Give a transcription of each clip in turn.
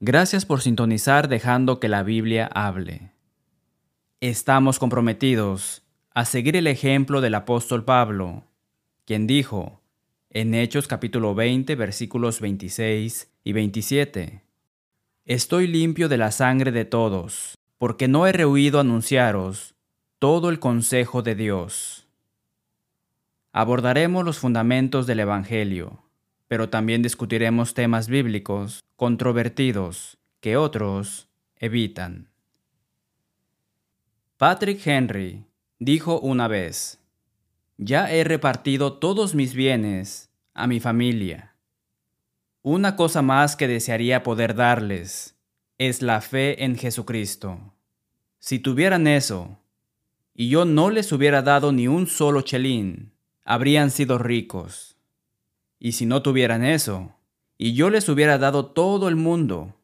Gracias por sintonizar dejando que la Biblia hable. Estamos comprometidos a seguir el ejemplo del apóstol Pablo, quien dijo en Hechos capítulo 20 versículos 26 y 27, Estoy limpio de la sangre de todos, porque no he rehuido anunciaros todo el consejo de Dios. Abordaremos los fundamentos del Evangelio pero también discutiremos temas bíblicos controvertidos que otros evitan. Patrick Henry dijo una vez, Ya he repartido todos mis bienes a mi familia. Una cosa más que desearía poder darles es la fe en Jesucristo. Si tuvieran eso, y yo no les hubiera dado ni un solo chelín, habrían sido ricos. Y si no tuvieran eso, y yo les hubiera dado todo el mundo,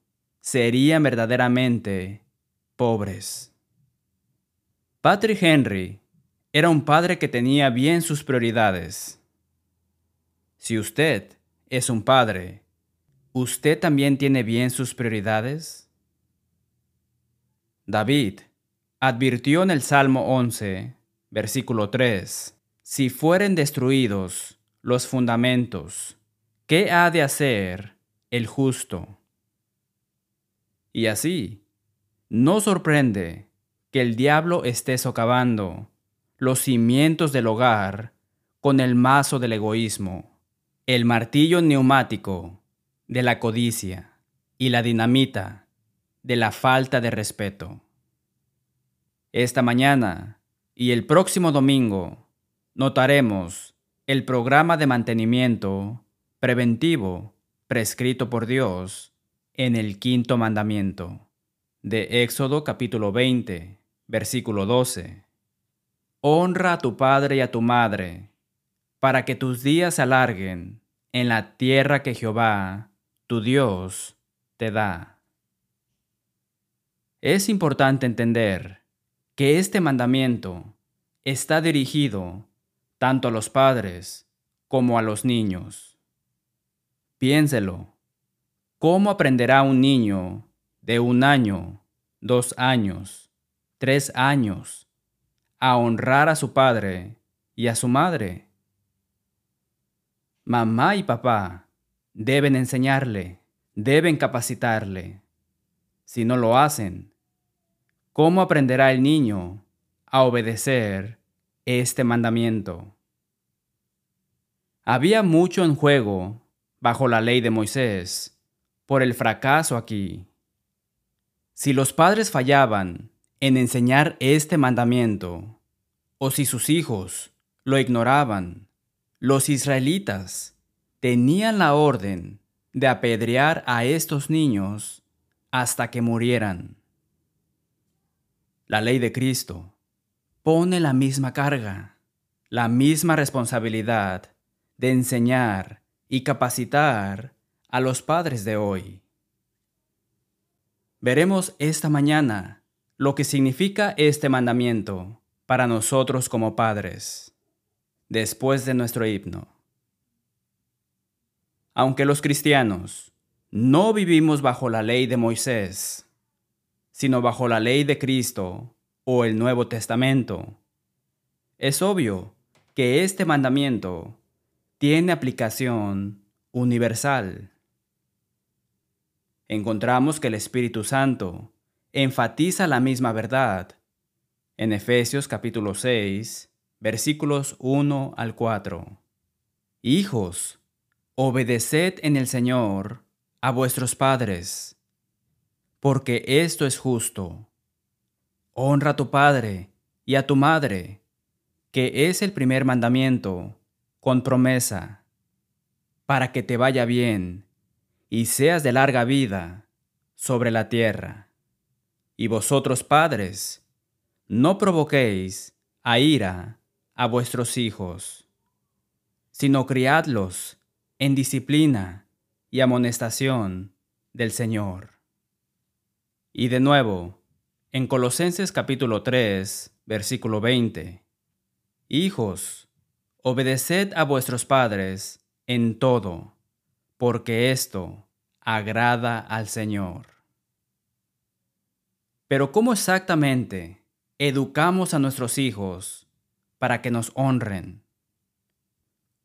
serían verdaderamente pobres. Patrick Henry era un padre que tenía bien sus prioridades. Si usted es un padre, ¿usted también tiene bien sus prioridades? David advirtió en el Salmo 11, versículo 3, Si fueren destruidos los fundamentos. ¿Qué ha de hacer el justo? Y así, no sorprende que el diablo esté socavando los cimientos del hogar con el mazo del egoísmo, el martillo neumático de la codicia y la dinamita de la falta de respeto. Esta mañana y el próximo domingo notaremos el programa de mantenimiento preventivo prescrito por Dios en el quinto mandamiento de Éxodo capítulo 20, versículo 12. Honra a tu padre y a tu madre, para que tus días se alarguen en la tierra que Jehová, tu Dios, te da. Es importante entender que este mandamiento está dirigido tanto a los padres como a los niños. Piénselo. ¿Cómo aprenderá un niño de un año, dos años, tres años a honrar a su padre y a su madre? Mamá y papá deben enseñarle, deben capacitarle. Si no lo hacen, ¿cómo aprenderá el niño a obedecer este mandamiento. Había mucho en juego bajo la ley de Moisés por el fracaso aquí. Si los padres fallaban en enseñar este mandamiento, o si sus hijos lo ignoraban, los israelitas tenían la orden de apedrear a estos niños hasta que murieran. La ley de Cristo pone la misma carga, la misma responsabilidad de enseñar y capacitar a los padres de hoy. Veremos esta mañana lo que significa este mandamiento para nosotros como padres, después de nuestro himno. Aunque los cristianos no vivimos bajo la ley de Moisés, sino bajo la ley de Cristo o el Nuevo Testamento. Es obvio que este mandamiento tiene aplicación universal. Encontramos que el Espíritu Santo enfatiza la misma verdad en Efesios capítulo 6, versículos 1 al 4. Hijos, obedeced en el Señor a vuestros padres, porque esto es justo Honra a tu padre y a tu madre, que es el primer mandamiento, con promesa, para que te vaya bien y seas de larga vida sobre la tierra. Y vosotros padres, no provoquéis a ira a vuestros hijos, sino criadlos en disciplina y amonestación del Señor. Y de nuevo, en Colosenses capítulo 3, versículo 20. Hijos, obedeced a vuestros padres en todo, porque esto agrada al Señor. Pero ¿cómo exactamente educamos a nuestros hijos para que nos honren?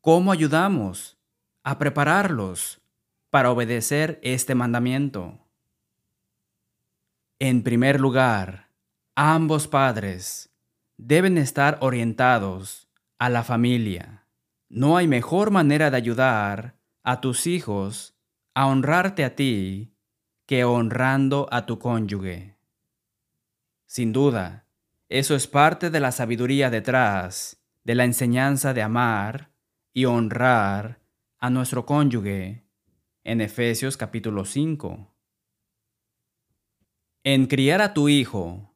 ¿Cómo ayudamos a prepararlos para obedecer este mandamiento? En primer lugar, ambos padres deben estar orientados a la familia. No hay mejor manera de ayudar a tus hijos a honrarte a ti que honrando a tu cónyuge. Sin duda, eso es parte de la sabiduría detrás de la enseñanza de amar y honrar a nuestro cónyuge en Efesios capítulo 5. En criar a tu hijo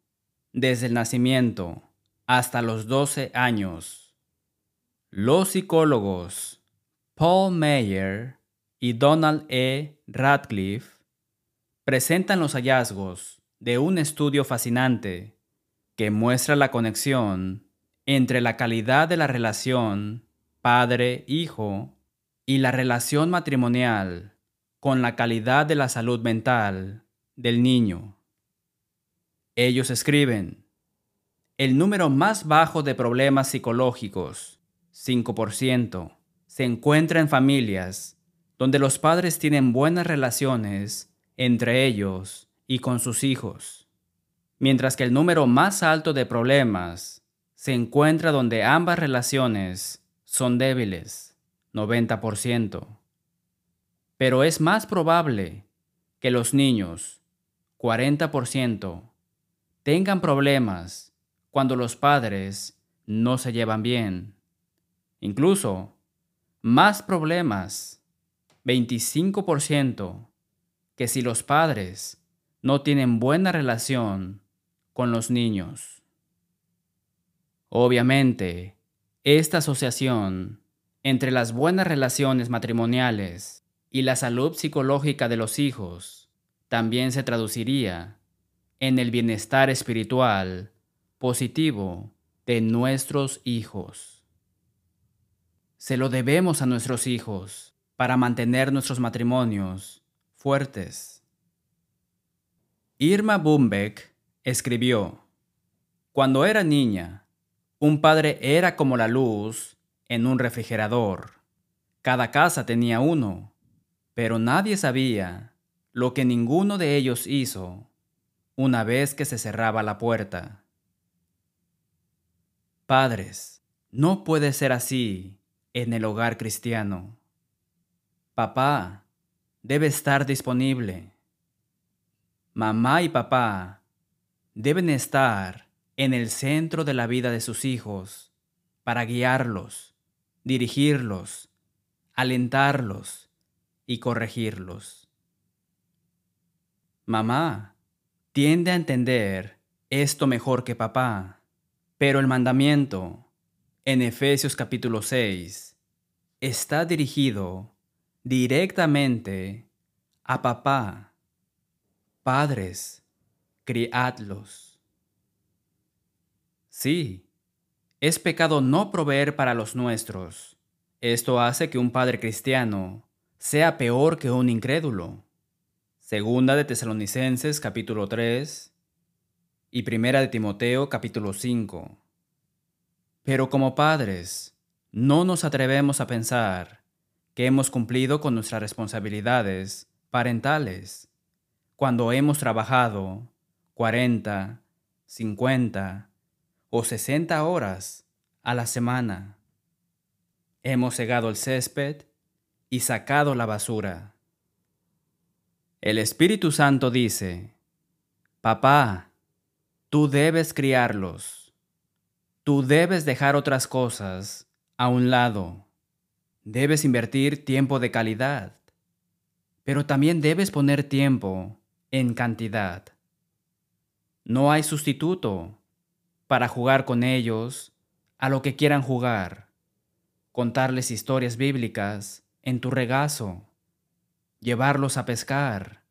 desde el nacimiento hasta los 12 años, los psicólogos Paul Mayer y Donald E. Radcliffe presentan los hallazgos de un estudio fascinante que muestra la conexión entre la calidad de la relación padre-hijo y la relación matrimonial con la calidad de la salud mental del niño. Ellos escriben, el número más bajo de problemas psicológicos, 5%, se encuentra en familias donde los padres tienen buenas relaciones entre ellos y con sus hijos, mientras que el número más alto de problemas se encuentra donde ambas relaciones son débiles, 90%. Pero es más probable que los niños, 40%, tengan problemas cuando los padres no se llevan bien. Incluso, más problemas 25% que si los padres no tienen buena relación con los niños. Obviamente, esta asociación entre las buenas relaciones matrimoniales y la salud psicológica de los hijos también se traduciría en el bienestar espiritual positivo de nuestros hijos. Se lo debemos a nuestros hijos para mantener nuestros matrimonios fuertes. Irma Bumbeck escribió, Cuando era niña, un padre era como la luz en un refrigerador. Cada casa tenía uno, pero nadie sabía lo que ninguno de ellos hizo una vez que se cerraba la puerta. Padres, no puede ser así en el hogar cristiano. Papá debe estar disponible. Mamá y papá deben estar en el centro de la vida de sus hijos para guiarlos, dirigirlos, alentarlos y corregirlos. Mamá tiende a entender esto mejor que papá, pero el mandamiento en Efesios capítulo 6 está dirigido directamente a papá. Padres, criadlos. Sí, es pecado no proveer para los nuestros. Esto hace que un padre cristiano sea peor que un incrédulo. Segunda de Tesalonicenses capítulo 3 y Primera de Timoteo capítulo 5. Pero como padres, no nos atrevemos a pensar que hemos cumplido con nuestras responsabilidades parentales cuando hemos trabajado 40, 50 o 60 horas a la semana. Hemos segado el césped y sacado la basura. El Espíritu Santo dice, Papá, tú debes criarlos. Tú debes dejar otras cosas a un lado Debes invertir tiempo de calidad, pero también debes poner tiempo en cantidad. No hay sustituto para jugar con ellos a lo que quieran jugar, contarles historias bíblicas en tu regazo, llevarlos a pescar,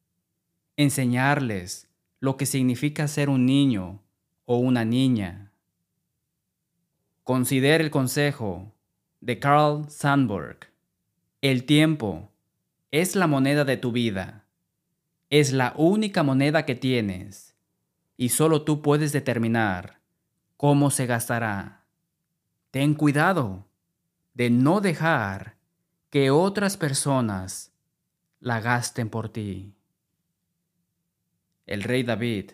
enseñarles lo que significa ser un niño o una niña. Considera el consejo de Carl Sandburg. El tiempo es la moneda de tu vida. es la única moneda que tienes y solo tú puedes determinar cómo se gastará. Ten cuidado de no dejar que otras personas la gasten por ti. El rey David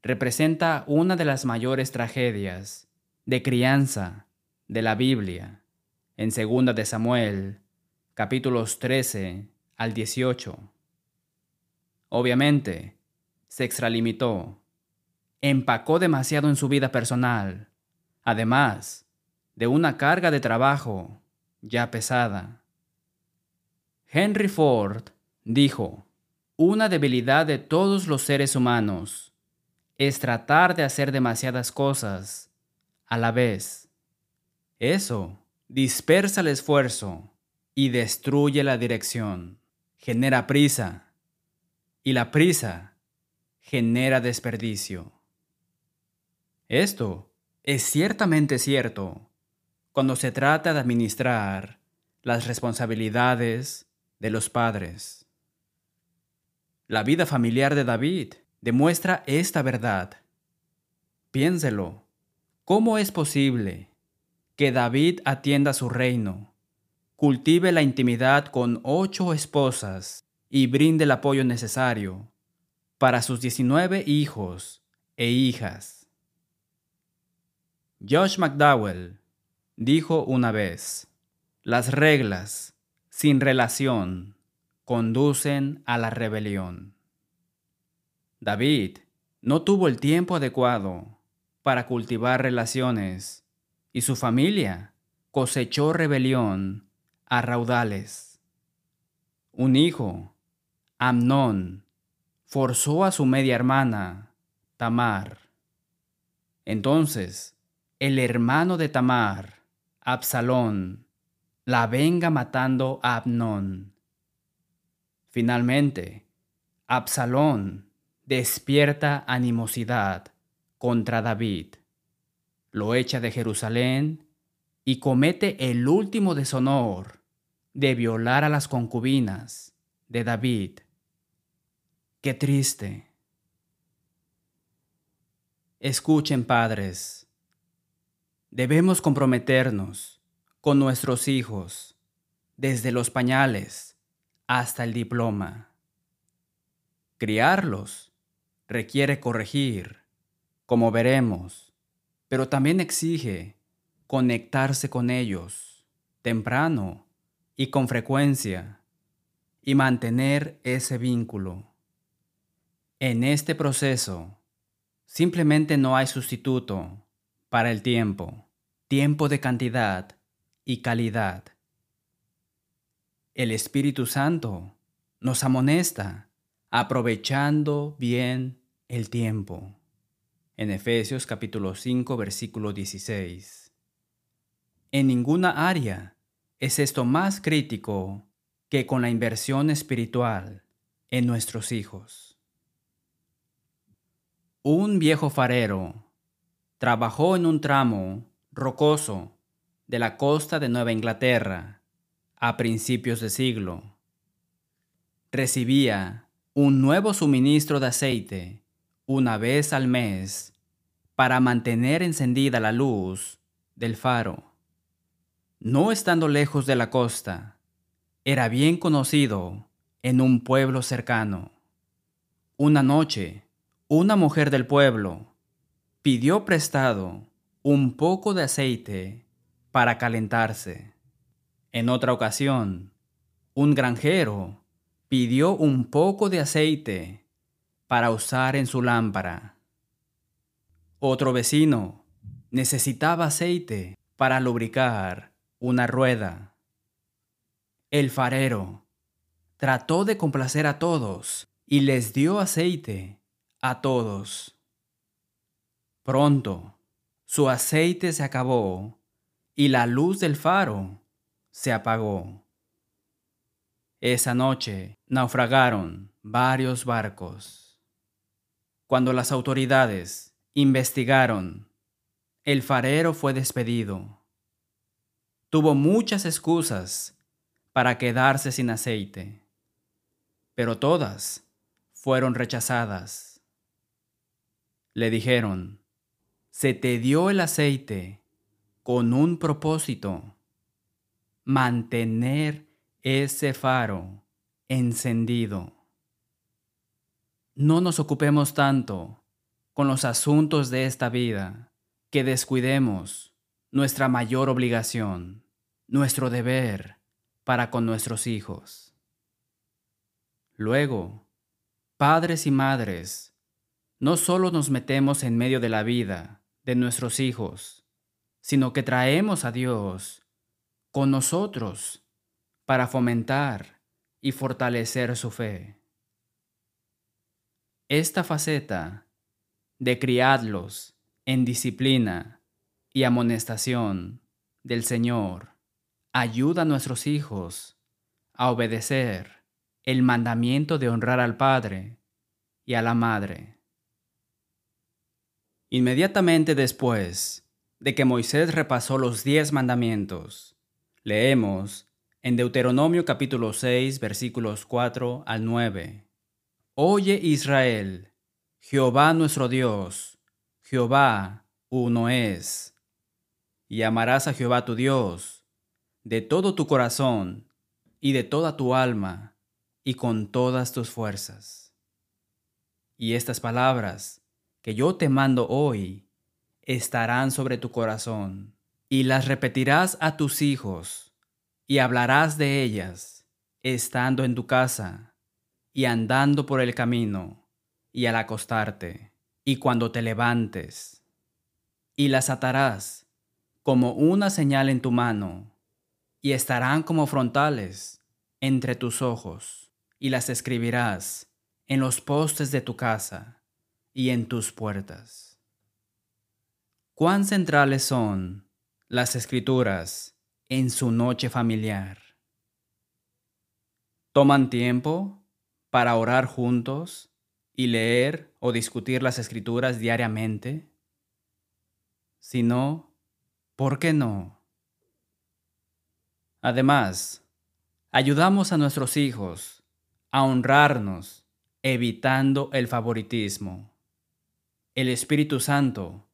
representa una de las mayores tragedias de crianza de la Biblia en 2 de Samuel, capítulos 13 al 18. Obviamente, se extralimitó, empacó demasiado en su vida personal, además de una carga de trabajo ya pesada. Henry Ford dijo, una debilidad de todos los seres humanos es tratar de hacer demasiadas cosas a la vez. Eso dispersa el esfuerzo y destruye la dirección, genera prisa y la prisa genera desperdicio. Esto es ciertamente cierto cuando se trata de administrar las responsabilidades de los padres. La vida familiar de David demuestra esta verdad. Piénselo, ¿cómo es posible que David atienda su reino, cultive la intimidad con ocho esposas y brinde el apoyo necesario para sus 19 hijos e hijas? Josh McDowell dijo una vez, las reglas sin relación conducen a la rebelión. David no tuvo el tiempo adecuado para cultivar relaciones y su familia cosechó rebelión a raudales. Un hijo, Amnón, forzó a su media hermana, Tamar. Entonces, el hermano de Tamar, Absalón, la venga matando a Abnón. Finalmente, Absalón despierta animosidad contra David, lo echa de Jerusalén y comete el último deshonor de violar a las concubinas de David. Qué triste. Escuchen, padres, debemos comprometernos con nuestros hijos, desde los pañales hasta el diploma. Criarlos requiere corregir, como veremos, pero también exige conectarse con ellos temprano y con frecuencia y mantener ese vínculo. En este proceso, simplemente no hay sustituto para el tiempo, tiempo de cantidad y calidad. El Espíritu Santo nos amonesta aprovechando bien el tiempo. En Efesios capítulo 5 versículo 16. En ninguna área es esto más crítico que con la inversión espiritual en nuestros hijos. Un viejo farero trabajó en un tramo rocoso de la costa de Nueva Inglaterra a principios de siglo. Recibía un nuevo suministro de aceite una vez al mes para mantener encendida la luz del faro. No estando lejos de la costa, era bien conocido en un pueblo cercano. Una noche, una mujer del pueblo pidió prestado un poco de aceite para calentarse. En otra ocasión, un granjero pidió un poco de aceite para usar en su lámpara. Otro vecino necesitaba aceite para lubricar una rueda. El farero trató de complacer a todos y les dio aceite a todos. Pronto, su aceite se acabó y la luz del faro se apagó. Esa noche naufragaron varios barcos. Cuando las autoridades investigaron, el farero fue despedido. Tuvo muchas excusas para quedarse sin aceite, pero todas fueron rechazadas. Le dijeron, se te dio el aceite con un propósito, mantener ese faro encendido. No nos ocupemos tanto con los asuntos de esta vida que descuidemos nuestra mayor obligación, nuestro deber para con nuestros hijos. Luego, padres y madres, no solo nos metemos en medio de la vida de nuestros hijos, sino que traemos a Dios con nosotros para fomentar y fortalecer su fe. Esta faceta de criadlos en disciplina y amonestación del Señor ayuda a nuestros hijos a obedecer el mandamiento de honrar al Padre y a la Madre. Inmediatamente después de que Moisés repasó los diez mandamientos, leemos en Deuteronomio capítulo 6 versículos 4 al 9. Oye Israel, Jehová nuestro Dios, Jehová uno es. Y amarás a Jehová tu Dios de todo tu corazón y de toda tu alma y con todas tus fuerzas. Y estas palabras que yo te mando hoy estarán sobre tu corazón, y las repetirás a tus hijos, y hablarás de ellas, estando en tu casa, y andando por el camino, y al acostarte, y cuando te levantes, y las atarás como una señal en tu mano, y estarán como frontales entre tus ojos, y las escribirás en los postes de tu casa y en tus puertas. Cuán centrales son las escrituras en su noche familiar. ¿Toman tiempo para orar juntos y leer o discutir las escrituras diariamente? Si no, ¿por qué no? Además, ayudamos a nuestros hijos a honrarnos evitando el favoritismo. El Espíritu Santo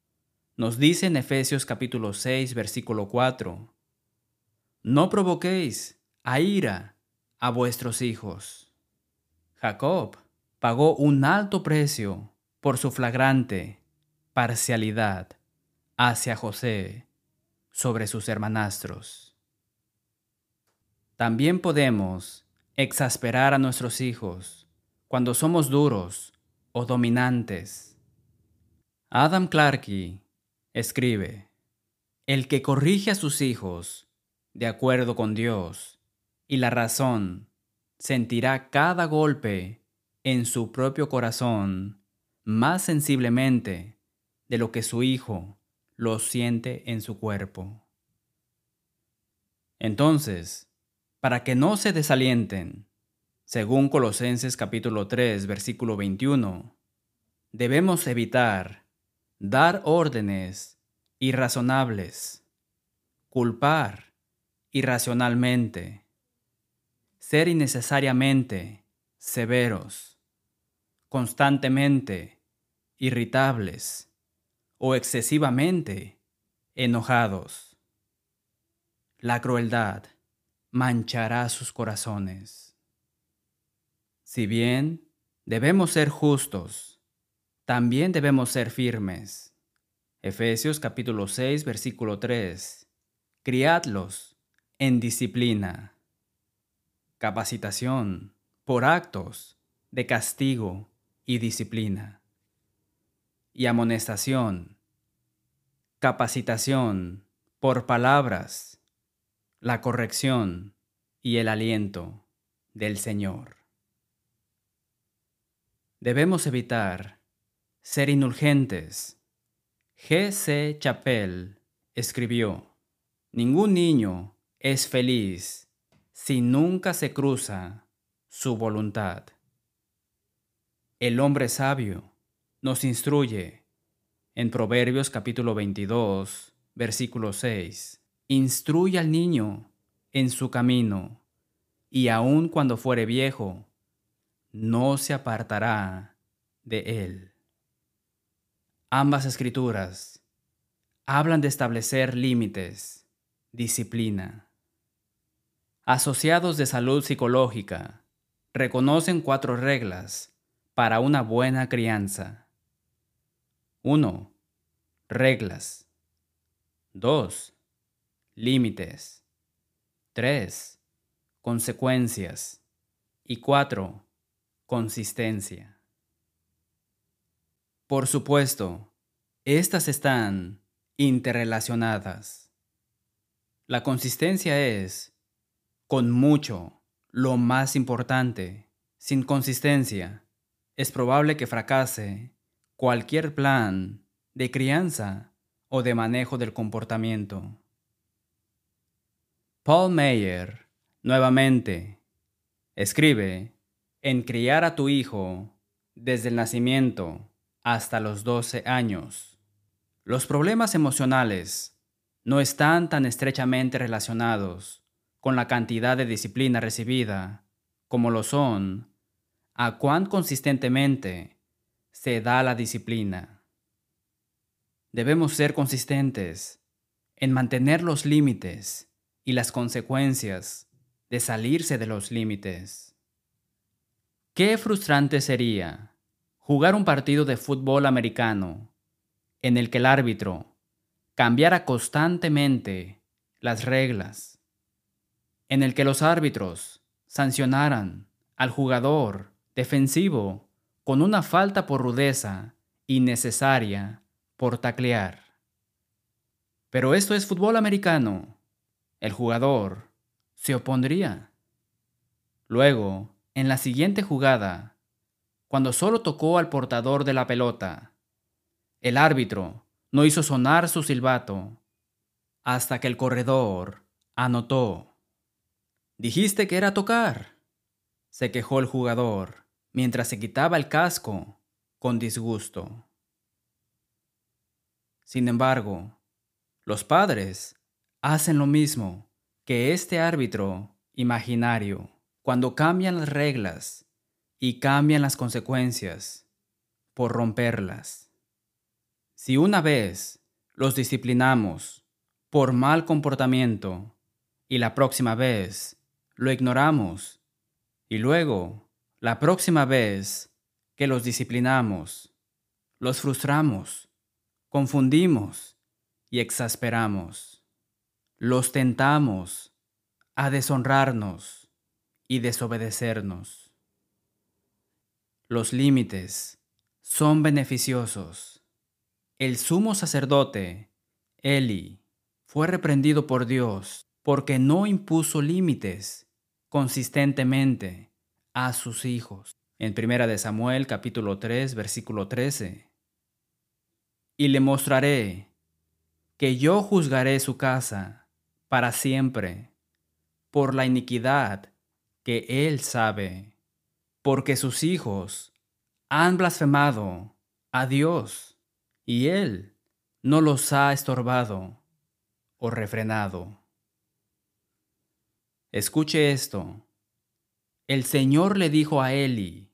nos dice en Efesios capítulo 6 versículo 4, No provoquéis a ira a vuestros hijos. Jacob pagó un alto precio por su flagrante parcialidad hacia José sobre sus hermanastros. También podemos exasperar a nuestros hijos cuando somos duros o dominantes. Adam Clarke escribe, El que corrige a sus hijos de acuerdo con Dios y la razón sentirá cada golpe en su propio corazón más sensiblemente de lo que su hijo lo siente en su cuerpo. Entonces, para que no se desalienten, según Colosenses capítulo 3, versículo 21, debemos evitar dar órdenes irrazonables, culpar irracionalmente, ser innecesariamente severos, constantemente irritables o excesivamente enojados. La crueldad manchará sus corazones. Si bien debemos ser justos, también debemos ser firmes. Efesios capítulo 6 versículo 3. Criadlos en disciplina. Capacitación por actos de castigo y disciplina. Y amonestación. Capacitación por palabras la corrección y el aliento del Señor. Debemos evitar ser indulgentes. G. C. Chapel escribió, Ningún niño es feliz si nunca se cruza su voluntad. El hombre sabio nos instruye en Proverbios capítulo 22, versículo 6 Instruye al niño en su camino, y aun cuando fuere viejo, no se apartará de él. Ambas escrituras hablan de establecer límites, disciplina. Asociados de salud psicológica reconocen cuatro reglas para una buena crianza. 1. Reglas. 2. Límites. 3. Consecuencias. Y 4. Consistencia. Por supuesto, estas están interrelacionadas. La consistencia es, con mucho, lo más importante. Sin consistencia, es probable que fracase cualquier plan de crianza o de manejo del comportamiento. Paul Mayer, nuevamente, escribe en criar a tu hijo desde el nacimiento hasta los 12 años. Los problemas emocionales no están tan estrechamente relacionados con la cantidad de disciplina recibida como lo son a cuán consistentemente se da la disciplina. Debemos ser consistentes en mantener los límites y las consecuencias de salirse de los límites. Qué frustrante sería jugar un partido de fútbol americano en el que el árbitro cambiara constantemente las reglas, en el que los árbitros sancionaran al jugador defensivo con una falta por rudeza innecesaria por taclear. Pero esto es fútbol americano. El jugador se opondría. Luego, en la siguiente jugada, cuando solo tocó al portador de la pelota. El árbitro no hizo sonar su silbato hasta que el corredor anotó. Dijiste que era tocar, se quejó el jugador mientras se quitaba el casco con disgusto. Sin embargo, los padres hacen lo mismo que este árbitro imaginario cuando cambian las reglas y cambian las consecuencias por romperlas. Si una vez los disciplinamos por mal comportamiento y la próxima vez lo ignoramos y luego la próxima vez que los disciplinamos, los frustramos, confundimos y exasperamos, los tentamos a deshonrarnos y desobedecernos. Los límites son beneficiosos. El sumo sacerdote, Eli, fue reprendido por Dios porque no impuso límites consistentemente a sus hijos. En 1 de Samuel capítulo 3 versículo 13. Y le mostraré que yo juzgaré su casa para siempre por la iniquidad que él sabe porque sus hijos han blasfemado a Dios y Él no los ha estorbado o refrenado. Escuche esto. El Señor le dijo a Eli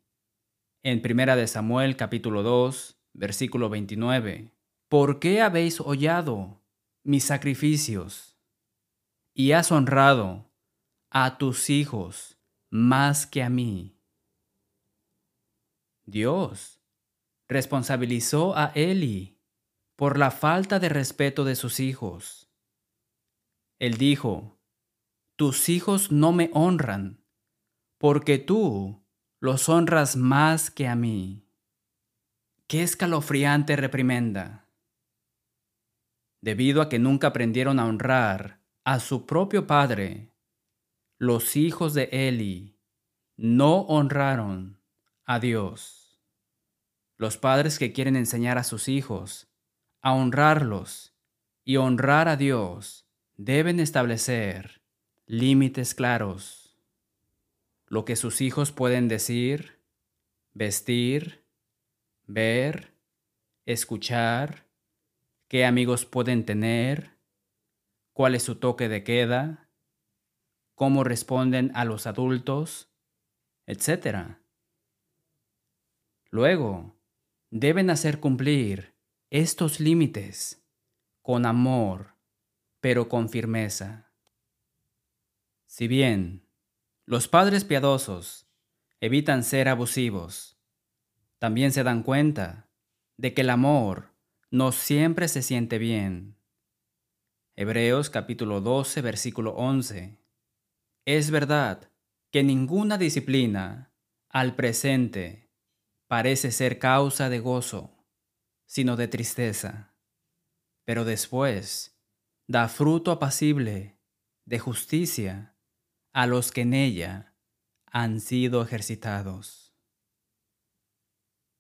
en Primera de Samuel capítulo 2, versículo 29, ¿por qué habéis hollado mis sacrificios y has honrado a tus hijos más que a mí? Dios responsabilizó a Eli por la falta de respeto de sus hijos. Él dijo, tus hijos no me honran, porque tú los honras más que a mí. Qué escalofriante reprimenda. Debido a que nunca aprendieron a honrar a su propio padre, los hijos de Eli no honraron a Dios. Los padres que quieren enseñar a sus hijos a honrarlos y honrar a Dios deben establecer límites claros. Lo que sus hijos pueden decir, vestir, ver, escuchar, qué amigos pueden tener, cuál es su toque de queda, cómo responden a los adultos, etc. Luego, deben hacer cumplir estos límites con amor, pero con firmeza. Si bien los padres piadosos evitan ser abusivos, también se dan cuenta de que el amor no siempre se siente bien. Hebreos capítulo 12, versículo 11. Es verdad que ninguna disciplina al presente parece ser causa de gozo, sino de tristeza, pero después da fruto apacible de justicia a los que en ella han sido ejercitados.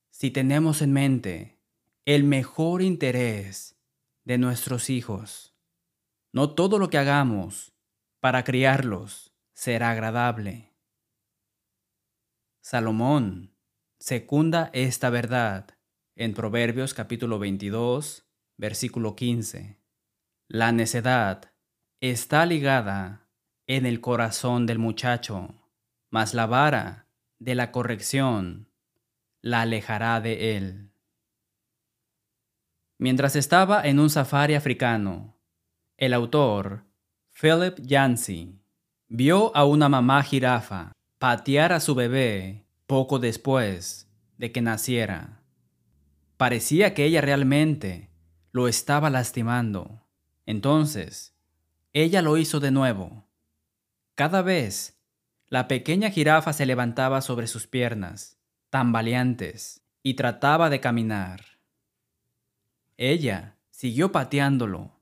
Si tenemos en mente el mejor interés de nuestros hijos, no todo lo que hagamos para criarlos será agradable. Salomón secunda esta verdad en Proverbios capítulo 22, versículo 15. La necedad está ligada en el corazón del muchacho, mas la vara de la corrección la alejará de él. Mientras estaba en un safari africano, el autor, Philip Yancey, vio a una mamá jirafa patear a su bebé poco después de que naciera. Parecía que ella realmente lo estaba lastimando. Entonces, ella lo hizo de nuevo. Cada vez, la pequeña jirafa se levantaba sobre sus piernas, tambaleantes, y trataba de caminar. Ella siguió pateándolo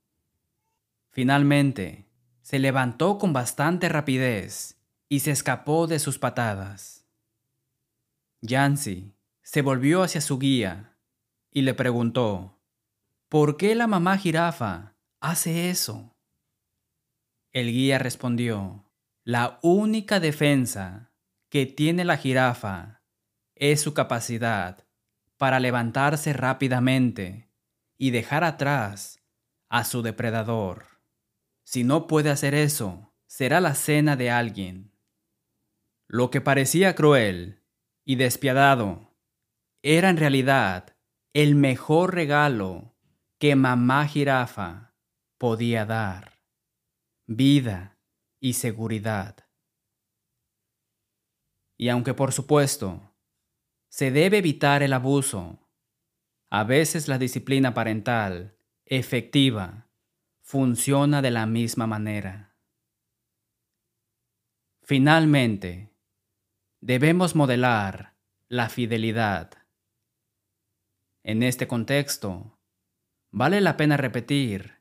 Finalmente, se levantó con bastante rapidez y se escapó de sus patadas. Yancy se volvió hacia su guía y le preguntó, ¿por qué la mamá jirafa hace eso? El guía respondió, la única defensa que tiene la jirafa es su capacidad para levantarse rápidamente y dejar atrás a su depredador. Si no puede hacer eso, será la cena de alguien. Lo que parecía cruel y despiadado era en realidad el mejor regalo que mamá jirafa podía dar. Vida y seguridad. Y aunque por supuesto se debe evitar el abuso, a veces la disciplina parental efectiva funciona de la misma manera. Finalmente, debemos modelar la fidelidad. En este contexto, vale la pena repetir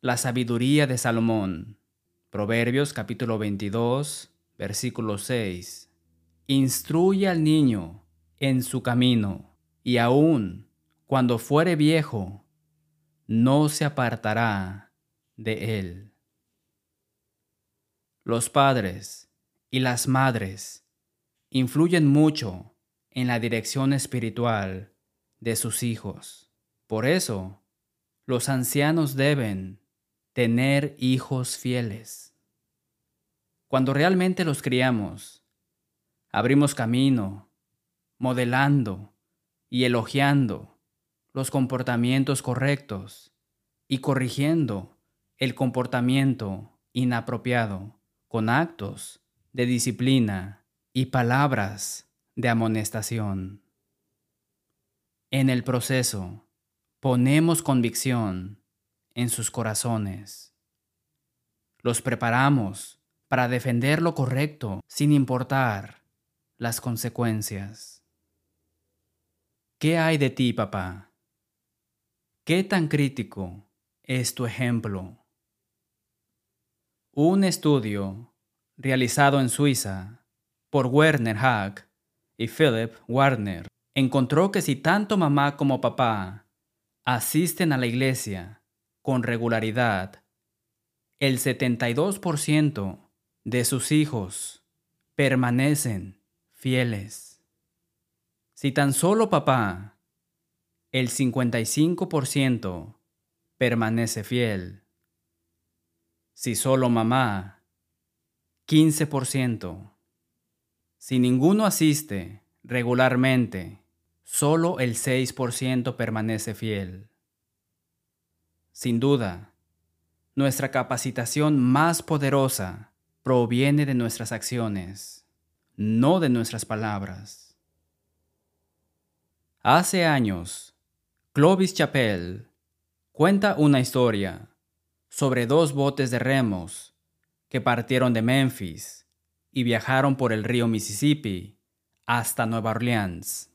la sabiduría de Salomón. Proverbios capítulo 22, versículo 6. Instruye al niño en su camino, y aun cuando fuere viejo, no se apartará de Él. Los padres y las madres influyen mucho en la dirección espiritual de sus hijos. Por eso, los ancianos deben tener hijos fieles. Cuando realmente los criamos, abrimos camino, modelando y elogiando los comportamientos correctos y corrigiendo el comportamiento inapropiado con actos de disciplina y palabras de amonestación. En el proceso, ponemos convicción en sus corazones. Los preparamos para defender lo correcto sin importar las consecuencias. ¿Qué hay de ti, papá? ¿Qué tan crítico es tu ejemplo? Un estudio realizado en Suiza por Werner Hack y Philip Warner encontró que si tanto mamá como papá asisten a la iglesia con regularidad, el 72% de sus hijos permanecen fieles. Si tan solo papá, el 55% permanece fiel. Si solo mamá, 15%. Si ninguno asiste regularmente solo el 6% permanece fiel. Sin duda, nuestra capacitación más poderosa proviene de nuestras acciones, no de nuestras palabras. Hace años, Clovis Chapel cuenta una historia sobre dos botes de remos que partieron de Memphis y viajaron por el río Mississippi hasta Nueva Orleans.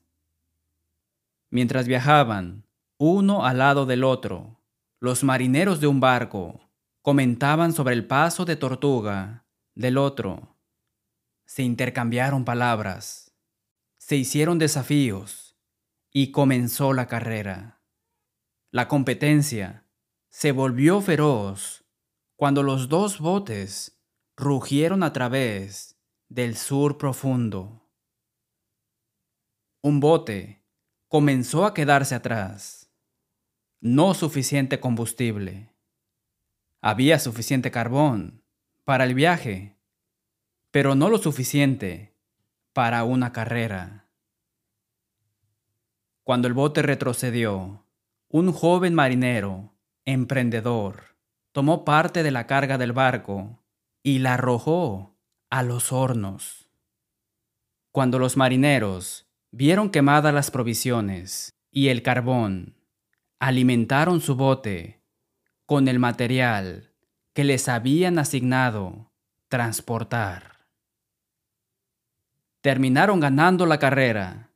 Mientras viajaban, uno al lado del otro, los marineros de un barco comentaban sobre el paso de tortuga del otro. Se intercambiaron palabras, se hicieron desafíos y comenzó la carrera. La competencia se volvió feroz cuando los dos botes rugieron a través del sur profundo. Un bote comenzó a quedarse atrás. No suficiente combustible. Había suficiente carbón para el viaje, pero no lo suficiente para una carrera. Cuando el bote retrocedió, un joven marinero, emprendedor, tomó parte de la carga del barco y la arrojó a los hornos. Cuando los marineros vieron quemadas las provisiones y el carbón, alimentaron su bote con el material que les habían asignado transportar. Terminaron ganando la carrera,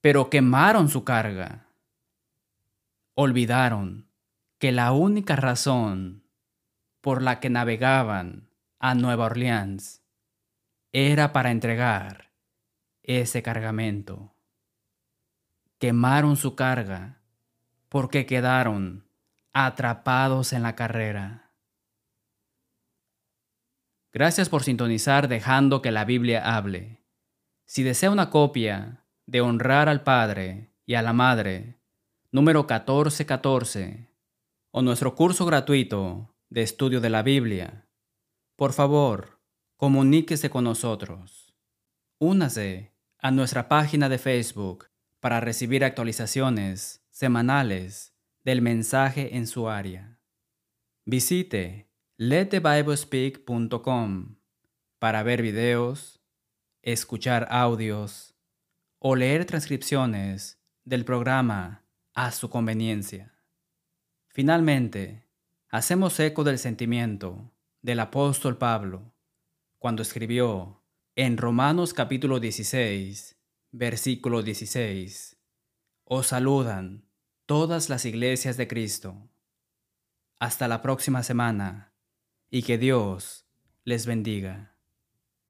pero quemaron su carga. Olvidaron que la única razón por la que navegaban a Nueva Orleans era para entregar ese cargamento. Quemaron su carga porque quedaron atrapados en la carrera. Gracias por sintonizar dejando que la Biblia hable. Si desea una copia de Honrar al Padre y a la Madre, número 1414, o nuestro curso gratuito de estudio de la Biblia, por favor, comuníquese con nosotros. Únase a nuestra página de Facebook para recibir actualizaciones semanales del mensaje en su área. Visite letthebiblespeak.com para ver videos, escuchar audios o leer transcripciones del programa a su conveniencia. Finalmente, hacemos eco del sentimiento del apóstol Pablo cuando escribió en Romanos capítulo 16, versículo 16, Os saludan todas las iglesias de Cristo. Hasta la próxima semana y que Dios les bendiga.